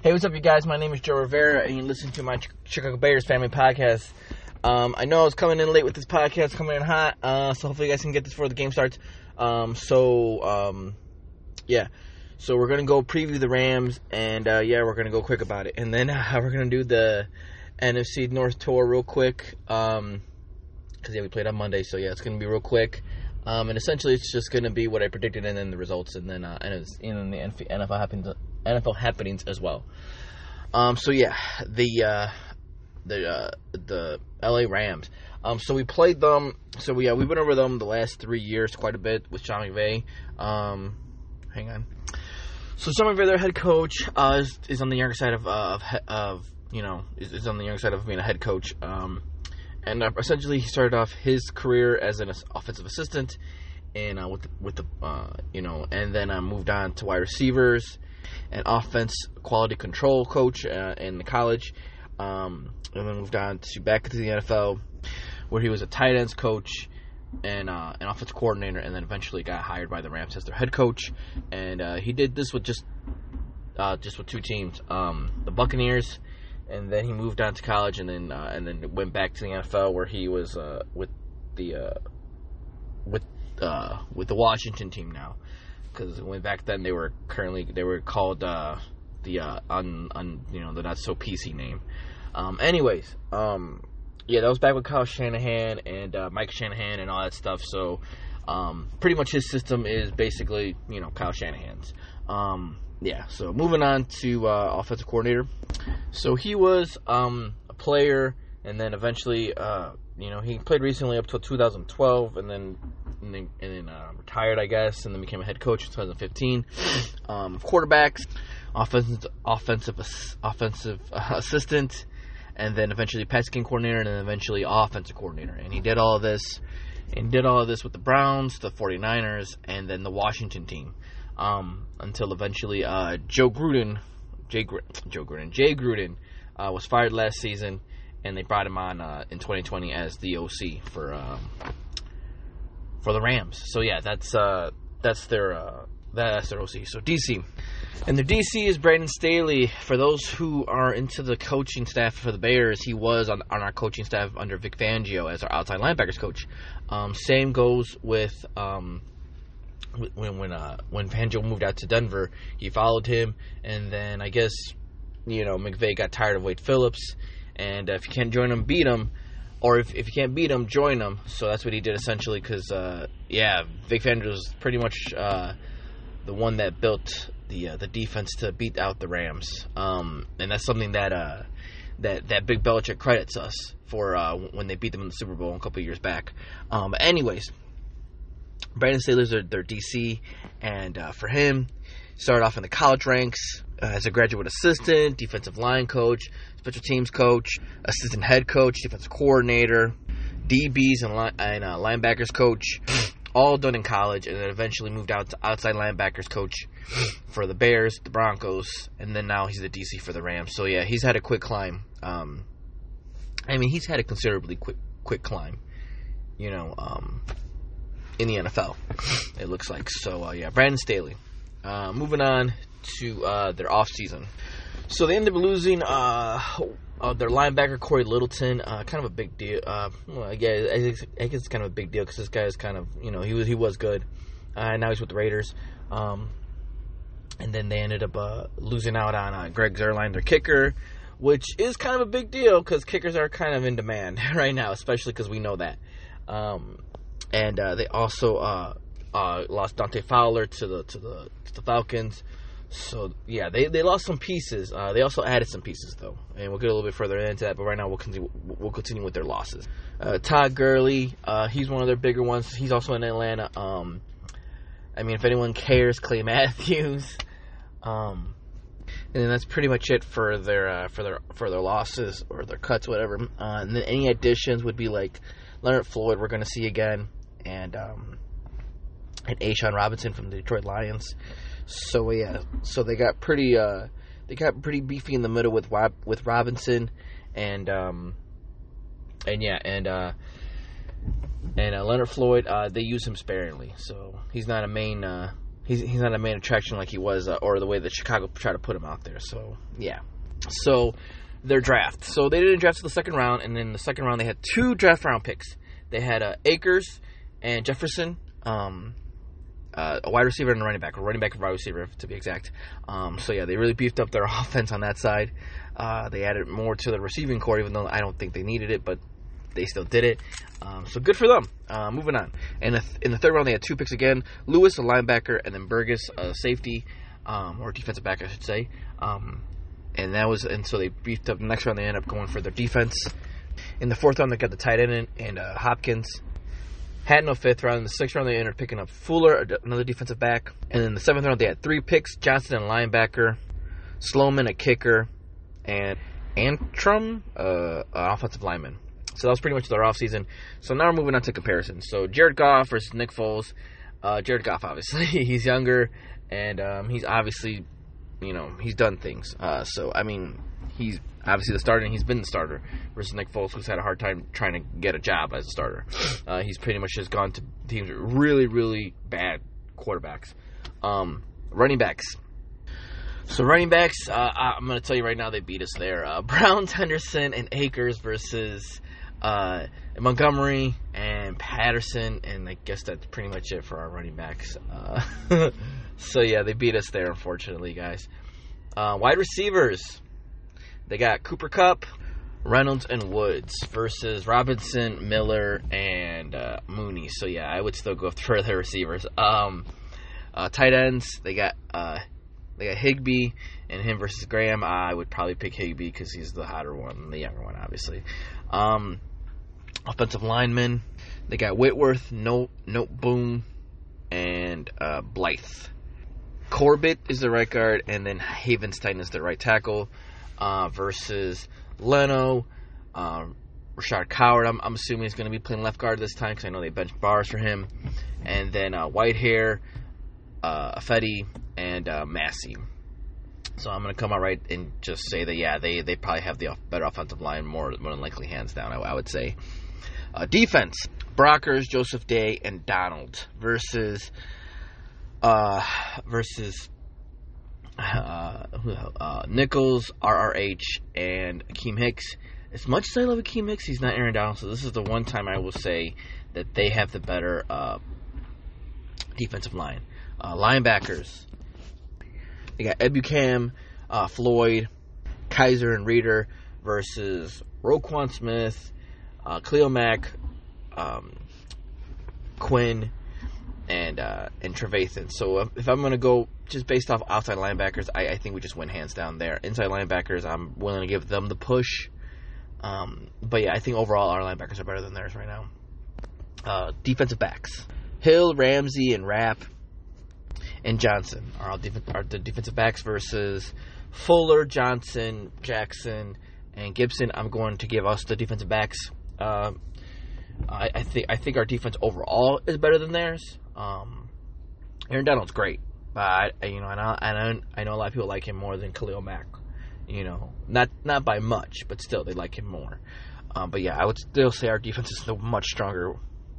Hey, what's up, you guys? My name is Joe Rivera, and you listen to my Ch- Chicago Bears family podcast. Um, I know I was coming in late with this podcast, coming in hot, uh, so hopefully you guys can get this before the game starts. Um, so, um, yeah. So we're gonna go preview the Rams, and uh, yeah, we're gonna go quick about it, and then uh, we're gonna do the NFC North tour real quick. Um, because yeah, we played on Monday, so yeah, it's gonna be real quick. Um, and essentially, it's just gonna be what I predicted, and then the results, and then uh, and it's in the NFL happenings, NFL happenings as well. Um, so yeah, the uh, the uh, the LA Rams. Um, so we played them. So yeah, we uh, we went over them the last three years quite a bit with Sean McVay. Um, hang on. So Sean McVay, their head coach, uh, is, is on the younger side of uh, of, of you know is, is, on the younger side of being a head coach. Um, and uh, essentially he started off his career as an offensive assistant, and uh, with the, with the you know, and then moved on to wide receivers and offense quality control coach uh, in the college, um, and then moved on to back into the NFL, where he was a tight ends coach and uh, an offensive coordinator, and then eventually got hired by the Rams as their head coach, and he did this with just just with two teams, um, the Buccaneers. And then he moved on to college, and then uh, and then went back to the NFL where he was uh, with the uh, with uh, with the Washington team now. Because when back then they were currently they were called uh, the uh, un, un you know the not so PC name. Um, anyways, um, yeah, that was back with Kyle Shanahan and Mike Shanahan and all that stuff. So um, pretty much his system is basically you know Kyle Shanahan's. Um, yeah, so moving on to uh, offensive coordinator. So he was um, a player, and then eventually, uh, you know, he played recently up till 2012, and then and then, and then uh, retired, I guess, and then became a head coach in 2015. Um, quarterbacks, offensive offensive offensive uh, assistant, and then eventually passing coordinator, and then eventually offensive coordinator. And he did all of this, and did all of this with the Browns, the 49ers, and then the Washington team um, until eventually uh, Joe Gruden, Jay Gr- Joe Gruden, Jay Gruden uh, was fired last season, and they brought him on uh, in 2020 as the OC for um, for the Rams. So yeah, that's uh, that's their uh, that's their OC. So DC, and the DC is Brandon Staley. For those who are into the coaching staff for the Bears, he was on, on our coaching staff under Vic Fangio as our outside linebackers coach. Um, same goes with. Um, when when uh, when Fangio moved out to Denver, he followed him, and then I guess you know McVay got tired of Wade Phillips, and uh, if you can't join him, beat them. or if, if you can't beat him, join them. So that's what he did essentially, because uh, yeah, Vic Fangio was pretty much uh, the one that built the uh, the defense to beat out the Rams, um, and that's something that uh, that that Bill Belichick credits us for when they beat them in the Super Bowl a couple years back. Um, anyways Brandon Staley's their, their DC, and uh, for him, started off in the college ranks uh, as a graduate assistant, defensive line coach, special teams coach, assistant head coach, defensive coordinator, DBs and, and uh, linebackers coach, all done in college, and then eventually moved out to outside linebackers coach for the Bears, the Broncos, and then now he's the DC for the Rams. So yeah, he's had a quick climb. Um, I mean, he's had a considerably quick quick climb. You know, um, in the NFL. It looks like so. Uh, yeah, Brandon Staley. Uh, moving on to uh, their off season. So they ended up losing uh, uh, their linebacker Cory Littleton. Uh, kind of a big deal. well, yeah, I guess, it's kind of a big deal because this guy is kind of you know he was he was good. and now he's with the Raiders. Um, and then they ended up losing out on Greg Zuerlein, their kicker which is kind of a big deal because kickers are kind of in demand right now, especially because we know that. Um, and uh, they also uh, uh, lost Dante Fowler to the to the to the Falcons. So yeah, they, they lost some pieces. Uh, they also added some pieces though, and we'll get a little bit further into that. But right now we'll continue we'll continue with their losses. Uh, Todd Gurley, uh, he's one of their bigger ones. He's also in Atlanta. Um, I mean, if anyone cares, Clay Matthews. Um, and then that's pretty much it for their uh, for their for their losses or their cuts, whatever. Uh, and then any additions would be like Leonard Floyd. We're going to see again and um, and A'Shawn Robinson from the Detroit Lions. So yeah, so they got pretty uh, they got pretty beefy in the middle with with Robinson and um, and yeah and uh, and uh, Leonard Floyd. Uh, they use him sparingly, so he's not a main. Uh, he's he's not a main attraction like he was, uh, or the way that Chicago tried to put him out there. So yeah, so their draft. So they didn't draft to the second round, and then the second round they had two draft round picks. They had uh, Akers and Jefferson, um, uh, a wide receiver and a running back, a running back and wide receiver to be exact. Um, so yeah, they really beefed up their offense on that side. Uh, they added more to the receiving core, even though I don't think they needed it, but they still did it. Um, so good for them. Uh, moving on. And in the third round, they had two picks again: Lewis, a linebacker, and then Burgess, a safety um, or defensive back, I should say. Um, and that was and so they beefed up. The next round, they ended up going for their defense. In the fourth round, they got the tight end in, and uh, Hopkins. Had no fifth round. In the sixth round, they ended up picking up Fuller, another defensive back. And in the seventh round, they had three picks: Johnson, a linebacker, Sloman, a kicker, and Antrum, uh, an offensive lineman. So that was pretty much their offseason. So now we're moving on to comparisons. So Jared Goff versus Nick Foles. Uh, Jared Goff, obviously, he's younger, and um, he's obviously, you know, he's done things. Uh, so I mean, he's obviously the starter, and he's been the starter. Versus Nick Foles, who's had a hard time trying to get a job as a starter. Uh, he's pretty much just gone to teams with really, really bad quarterbacks. Um, running backs. So running backs, uh, I'm going to tell you right now, they beat us there. Uh, Browns, Henderson, and Akers versus uh, Montgomery and Patterson, and I guess that's pretty much it for our running backs. Uh, so yeah, they beat us there, unfortunately, guys. Uh, wide receivers, they got Cooper Kupp, Reynolds, and Woods versus Robinson, Miller, and uh, Mooney. So yeah, I would still go for the receivers. Um, uh, tight ends, they got uh, they got Higbee and him versus Graham. I would probably pick Higbee because he's the hotter one, the younger one, obviously. Um, offensive linemen. They got Whitworth, Note, Noteboom, and uh, Blythe. Corbett is the right guard, and then Havenstein is the right tackle uh, versus Leno. Um, Rashaad Coward, I'm, I'm assuming he's going to be playing left guard this time because I know they bench bars for him. And then uh, Whitehair, uh, and uh, Massey. So I'm going to come out right and just say that, yeah, they, they probably have the better offensive line, more, more than likely, hands down, I, I would say. Uh, defense Brockers, Joseph Day, and Donald versus uh, versus uh, uh, Nichols, RRH, and Akiem Hicks. As much as I love Akiem Hicks, he's not Aaron Donald, so this is the one time I will say that they have the better uh, defensive line. Uh, linebackers, they got Ebukam, uh, Floyd, Kiser, and Reeder versus Roquan Smith, uh, Khalil Mack, um, Quinn, and uh, and Trevathan. So if I'm going to go just based off outside linebackers, I, I, think we just win hands down there. Inside linebackers, I'm willing to give them the push. Um, but yeah, I think overall our linebackers are better than theirs right now. Uh, defensive backs: Hill, Ramsey, and Rapp, and Johnson are all def- are the defensive backs versus Fuller, Johnson, Jackson, and Gipson. I'm going to give us the defensive backs. Uh, I, I, think I think our defense overall is better than theirs. Um, Aaron Donald's great, but I, you know, and I, and I know a lot of people like him more than Khalil Mack. You know, not not by much, but still they like him more. Um, but yeah, I would still say our defense is a much stronger,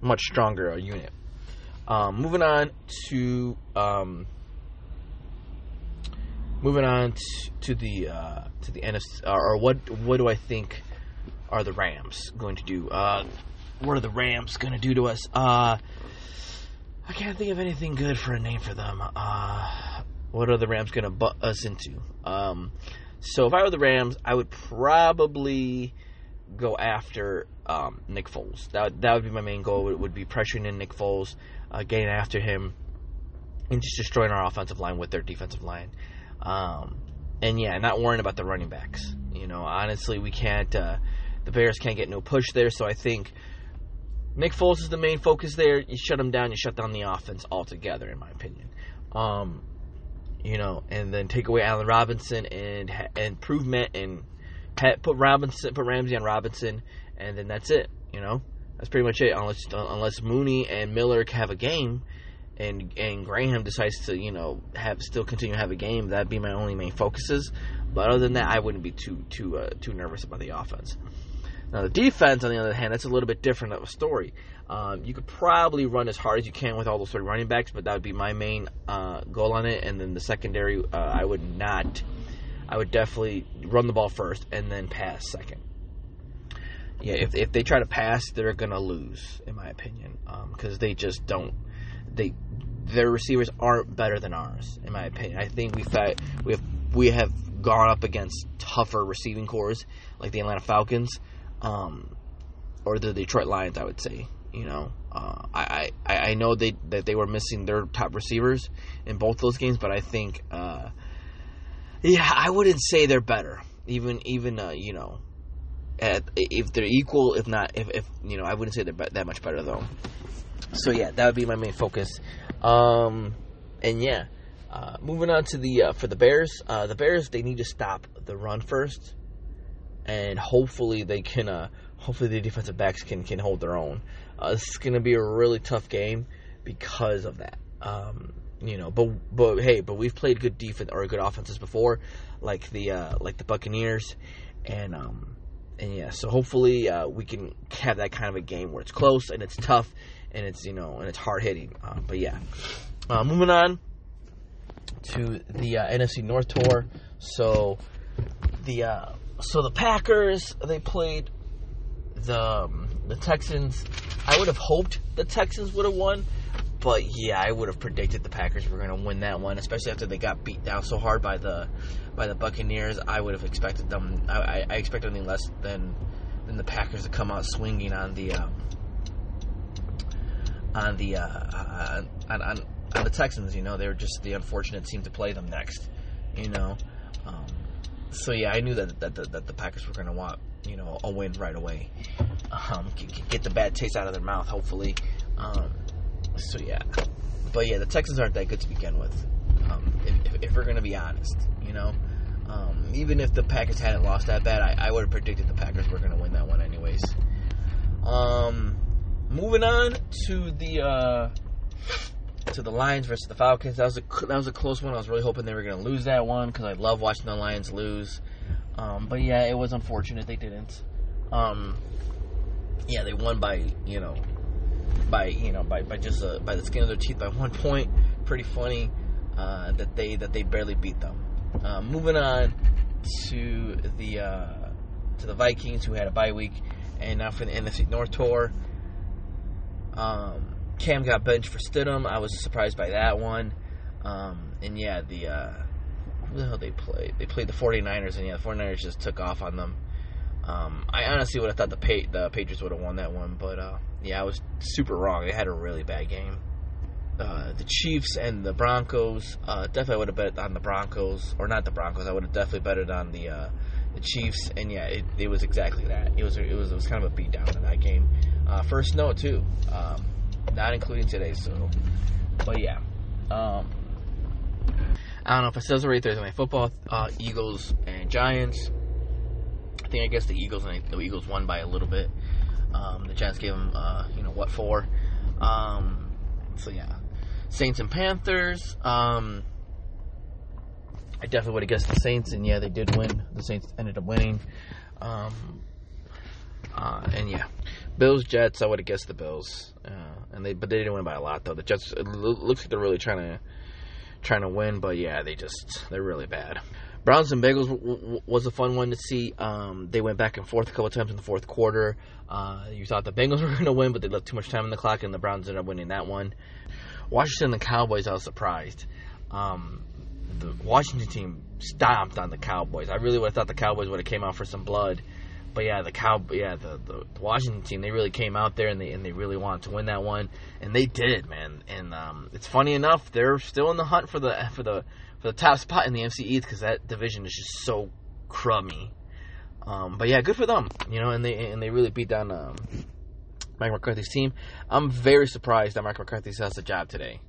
much stronger unit. Um, moving on to um, moving on to, to the uh, to the NFC, or what what do I think are the Rams going to do? Uh, what are the Rams going to do to us? Uh, I can't think of anything good for a name for them. Uh, what are the Rams going to butt us into? Um, so if I were the Rams, I would probably go after um, Nick Foles. That that would be my main goal. It would be pressuring in Nick Foles, uh, getting after him, and just destroying our offensive line with their defensive line. Um, and yeah, not worrying about the running backs. You know, honestly, we can't. Uh, the Bears can't get no push there, so I think Nick Foles is the main focus there. You shut him down, you shut down the offense altogether, in my opinion. Um, you know, and then take away Allen Robinson and and prove Matt and put Robinson, put Ramsey on Robinson, and then that's it. You know, that's pretty much it. Unless unless Mooney and Miller have a game, and and Graham decides to you know have still continue to have a game, that'd be my only main focuses. But other than that, I wouldn't be too too uh, too nervous about the offense. Now the defense, on the other hand, that's a little bit different of a story. Um, you could probably run as hard as you can with all those three running backs, but that would be my main uh, goal on it. And then the secondary, uh, I would not. I would definitely run the ball first and then pass second. Yeah, if if they try to pass, they're gonna lose, in my opinion, because um, they just don't. They their receivers aren't better than ours, in my opinion. I think we've had, we have we have gone up against tougher receiving cores like the Atlanta Falcons, um, or the Detroit Lions. I would say, you know, uh, I, I I know they that they were missing their top receivers in both those games, but I think, uh, yeah, I wouldn't say they're better. Even even uh, you know at, if they're equal, if not, if, if you know, I wouldn't say they're that much better though. So yeah, that would be my main focus. Um, and yeah, uh, moving on to the uh, for the Bears, uh, the Bears they need to stop the run first, and hopefully they can. Uh, hopefully the defensive backs can can hold their own. Uh, this is going to be a really tough game because of that. Um, you know, but but hey, but we've played good defense or good offenses before, like the uh, like the Buccaneers, and um, and yeah, so hopefully uh, we can have that kind of a game where it's close and it's tough and it's you know and it's hard hitting. Uh, but yeah, uh, moving on to the uh, NFC North tour. So the uh, so the Packers they played the um, the Texans. I would have hoped the Texans would have won, but yeah, I would have predicted the Packers were going to win that one, especially after they got beat down so hard by the by the Buccaneers. I would have expected them. I, I expected anything less than than the Packers to come out swinging on the um, on the uh, on, on, on the Texans. You know, they were just the unfortunate team to play them next. You know, um, so yeah, I knew that that, that, that the Packers were going to want you know a win right away. Um, get the bad taste out of their mouth, hopefully. Um, so yeah, but yeah, the Texans aren't that good to begin with. Um, if, if, we're going to be honest, you know, um, even if the Packers hadn't lost that bad, I, I would have predicted the Packers were going to win that one anyways. Um, moving on to the uh, to the Lions versus the Falcons. That was a that was a close one. I was really hoping they were going to lose that one because I love watching the Lions lose. Um, but yeah, it was unfortunate they didn't. Um, yeah, they won by you know by you know by, by just uh, by the skin of their teeth by one point. Pretty funny uh, that they that they barely beat them. Uh, moving on to the uh, to the Vikings who had a bye week, and now for the NFC North tour. Um, Cam got benched for Stidham. I was surprised by that one. Um, and yeah, the uh, who the hell they played? They played the 49ers, and yeah, the 49ers just took off on them. Um, I honestly would have thought the pa- the Patriots would have won that one, but uh, yeah, I was super wrong. They had a really bad game. Uh, the Chiefs and the Broncos. Uh, definitely would have bet on the Broncos, or not the Broncos. I would have definitely betted on the uh, the Chiefs. And yeah, it, it, was exactly that. It was it was it was kind of a beatdown in that game. Uh, first note too, um, not including today. So, but yeah. Um, I don't know if says it right there. My football, uh, Eagles and Giants. I think I guess the Eagles and the Eagles won by a little bit. Um, the Giants gave them, uh, you know, what for? Um, so yeah, Saints and Panthers. Um, I definitely would have guessed the Saints, and yeah, they did win. The Saints ended up winning. Um, uh, and yeah, Bills Jets. I would have guessed the Bills, uh, and they but they didn't win by a lot though. The Jets. It looks like they're really trying to trying to win, but yeah, they just they're really bad. Browns and Bengals w- w- was a fun one to see. Um, they went back and forth a couple times in the fourth quarter. Uh, you thought the Bengals were going to win, but they left too much time on the clock, and the Browns ended up winning that one. Washington and the Cowboys, I was surprised. Um, the Washington team stomped on the Cowboys. I really would have thought the Cowboys would have came out for some blood. But yeah, the cow, yeah, the, the, the Washington team, they really came out there and they and they really wanted to win that one, and they did, man. And um, it's funny enough, they're still in the hunt for the for the for the top spot in the NFC East because that division is just so crummy. Um, but yeah, good for them, you know, and they and they really beat down um, Mike McCarthy's team. I'm very surprised that Mike McCarthy has the job today.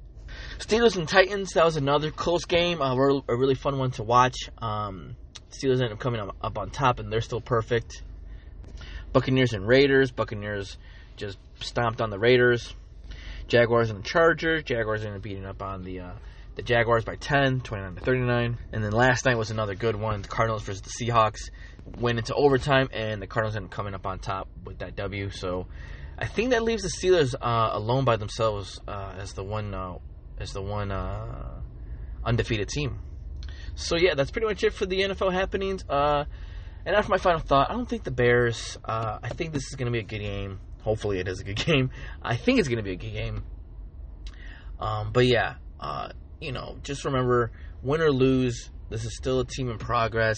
Steelers and Titans, that was another close game, uh, a really fun one to watch. Um, Steelers ended up coming up on top, and they're still perfect. Buccaneers and Raiders. Buccaneers just stomped on the Raiders. Jaguars and the Chargers. Jaguars ended up beating up on the uh, the Jaguars by 10, 29 to 39. And then last night was another good one. The Cardinals versus the Seahawks went into overtime, and the Cardinals ended up coming up on top with that W. So I think that leaves the Steelers uh, alone by themselves uh, as the one uh, as the one uh, undefeated team. So yeah, that's pretty much it for the NFL happenings. And after my final thought, I don't think the Bears. Uh, I think this is going to be a good game. Hopefully, it is a good game. I think it's going to be a good game. Um, but yeah, uh, you know, just remember, win or lose, this is still a team in progress.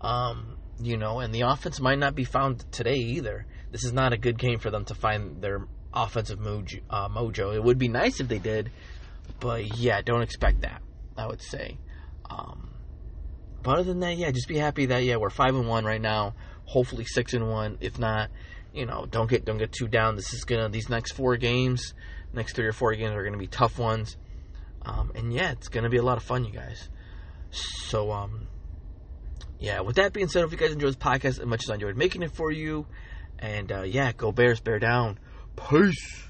Um, you know, and the offense might not be found today either. This is not a good game for them to find their offensive mojo. Uh, mojo. It would be nice if they did, but yeah, don't expect that. I would say. Um, but other than that, yeah, just be happy that yeah we're five and one right now. Hopefully six and one. If not, you know, don't get don't get too down. This is gonna these next four games, next three or four games are gonna be tough ones. Um, and yeah, it's gonna be a lot of fun, you guys. So um, yeah. With that being said, if you guys enjoyed this podcast as much as I enjoyed making it for you, and uh, yeah, go Bears, bear down, peace.